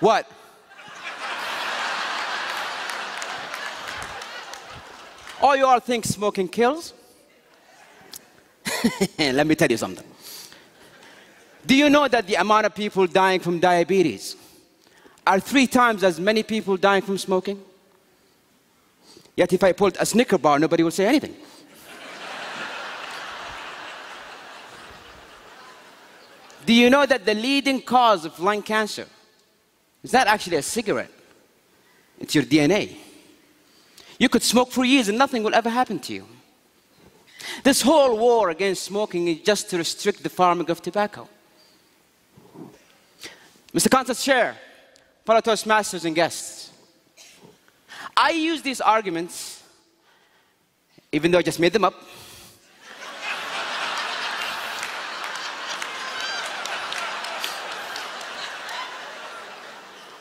What? All you all think smoking kills? Let me tell you something. Do you know that the amount of people dying from diabetes are three times as many people dying from smoking? Yet if I pulled a Snicker bar, nobody would say anything. Do you know that the leading cause of lung cancer is not actually a cigarette? It's your DNA. You could smoke for years and nothing will ever happen to you. This whole war against smoking is just to restrict the farming of tobacco. Mr. Contest Chair, fellow Toastmasters and guests, I use these arguments, even though I just made them up,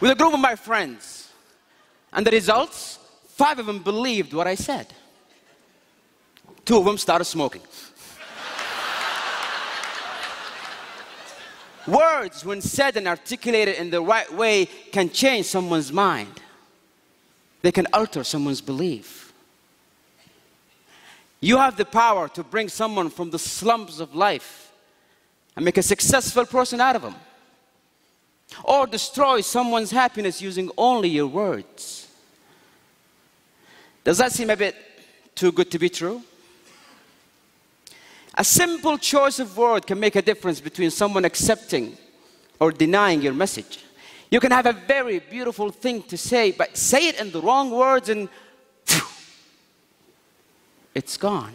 with a group of my friends. And the results Five of them believed what I said. Two of them started smoking. Words, when said and articulated in the right way, can change someone's mind. They can alter someone's belief. You have the power to bring someone from the slums of life and make a successful person out of them. Or destroy someone's happiness using only your words. Does that seem a bit too good to be true? A simple choice of word can make a difference between someone accepting or denying your message. You can have a very beautiful thing to say, but say it in the wrong words and phew, it's gone.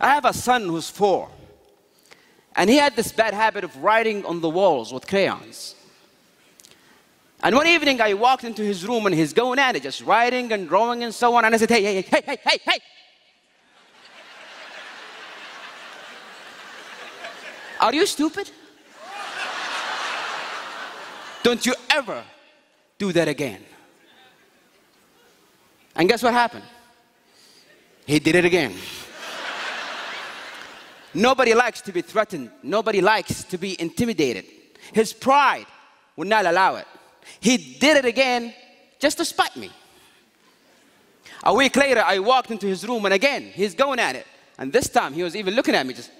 I have a son who's four, and he had this bad habit of writing on the walls with crayons. And one evening I walked into his room and he's going at it, just writing and drawing and so on. And I said, hey, hey, hey, hey, hey, hey. Are you stupid? Don't you ever do that again. And guess what happened? He did it again. Nobody likes to be threatened. Nobody likes to be intimidated. His pride would not allow it. He did it again just to spite me. A week later, I walked into his room, and again, he's going at it. And this time, he was even looking at me just.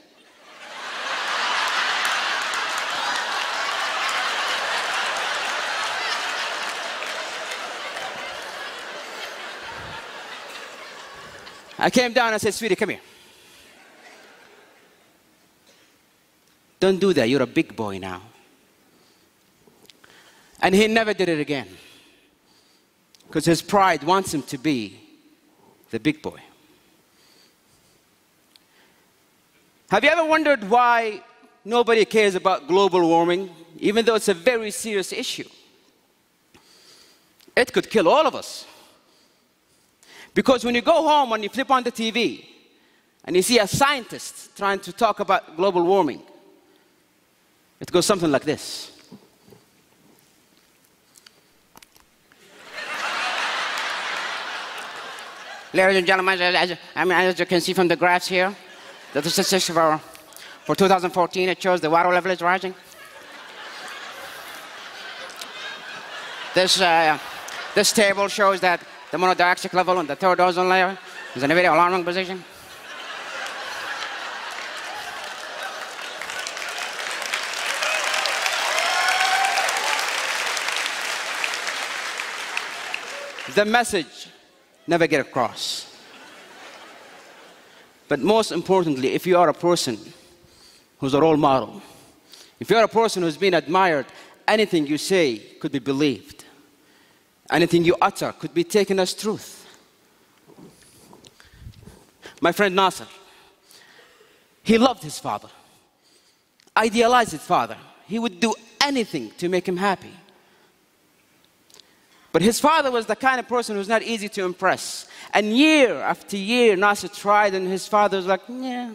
I came down and said, Sweetie, come here. Don't do that. You're a big boy now. And he never did it again. Because his pride wants him to be the big boy. Have you ever wondered why nobody cares about global warming, even though it's a very serious issue? It could kill all of us. Because when you go home and you flip on the TV and you see a scientist trying to talk about global warming, it goes something like this. Ladies and gentlemen, as, I mean, as you can see from the graphs here, the statistics for, for 2014, it shows the water level is rising. This, uh, this table shows that the monodioxide level in the third ozone layer is in a very alarming position. The message never get across. But most importantly, if you are a person who's a role model, if you're a person who's been admired, anything you say could be believed. Anything you utter could be taken as truth. My friend Nasser, he loved his father, idealized his father. He would do anything to make him happy. But his father was the kind of person who was not easy to impress. And year after year, Nasser tried, and his father was like, yeah.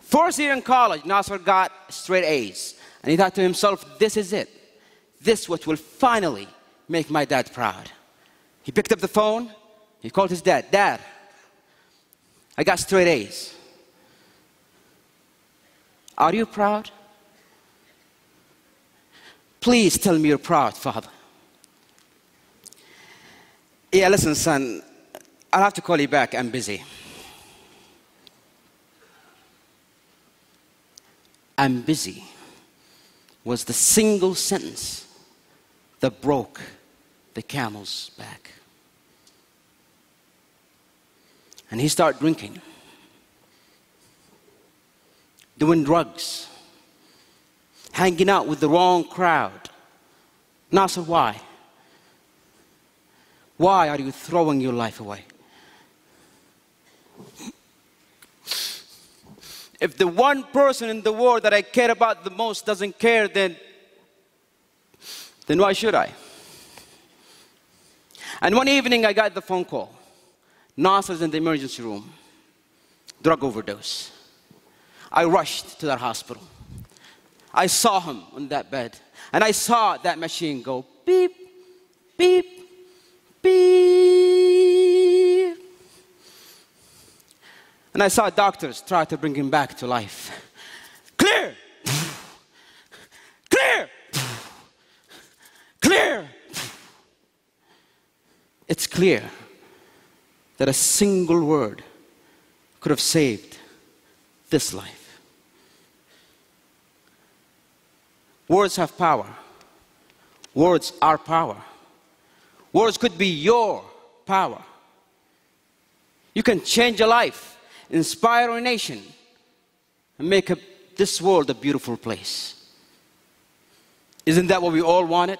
First year in college, Nasser got straight A's. And he thought to himself, this is it. This what will finally make my dad proud. He picked up the phone, he called his dad, Dad, I got straight A's. Are you proud? Please tell me you're proud, Father. Yeah, listen, son, I'll have to call you back. I'm busy. I'm busy was the single sentence that broke the camel's back. And he started drinking, doing drugs, hanging out with the wrong crowd. Nasser, why? Why are you throwing your life away? If the one person in the world that I care about the most doesn't care, then, then why should I? And one evening I got the phone call. Nasser's in the emergency room, drug overdose. I rushed to that hospital. I saw him on that bed, and I saw that machine go beep, beep, beep. And I saw doctors try to bring him back to life. Clear! Clear! Clear! It's clear that a single word could have saved this life. Words have power. Words are power. Words could be your power. You can change a life inspire a nation, and make a, this world a beautiful place. Isn't that what we all wanted?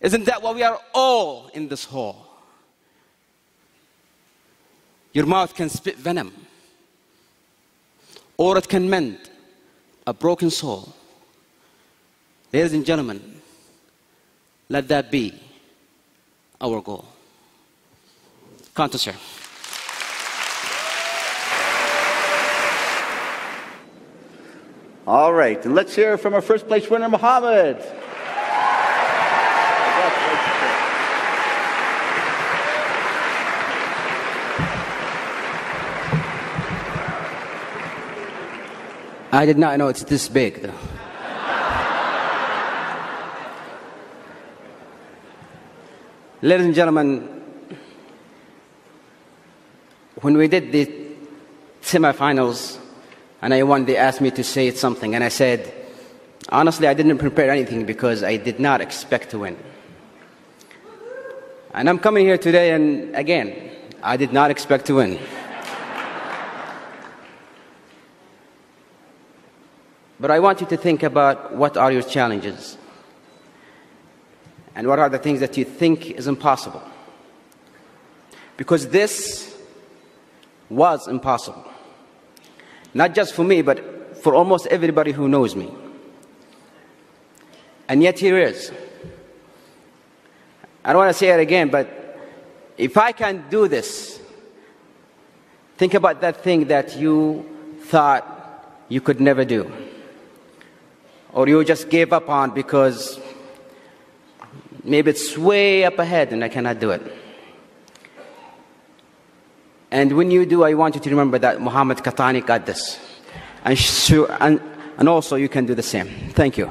Isn't that what we are all in this hall? Your mouth can spit venom, or it can mend a broken soul. Ladies and gentlemen, let that be our goal. Can't sir. All right, and let's hear from our first place winner, Mohammed. I did not know it's this big, though. Ladies and gentlemen, when we did the semifinals, and I won, they asked me to say something, and I said, honestly, I didn't prepare anything because I did not expect to win. And I'm coming here today, and again, I did not expect to win. But I want you to think about what are your challenges and what are the things that you think is impossible. Because this was impossible. Not just for me, but for almost everybody who knows me. And yet here is. I don't want to say it again, but if I can do this, think about that thing that you thought you could never do. Or you just gave up on because maybe it's way up ahead and I cannot do it. And when you do, I want you to remember that Mohammed Qahtani got this. And, and, and also, you can do the same. Thank you.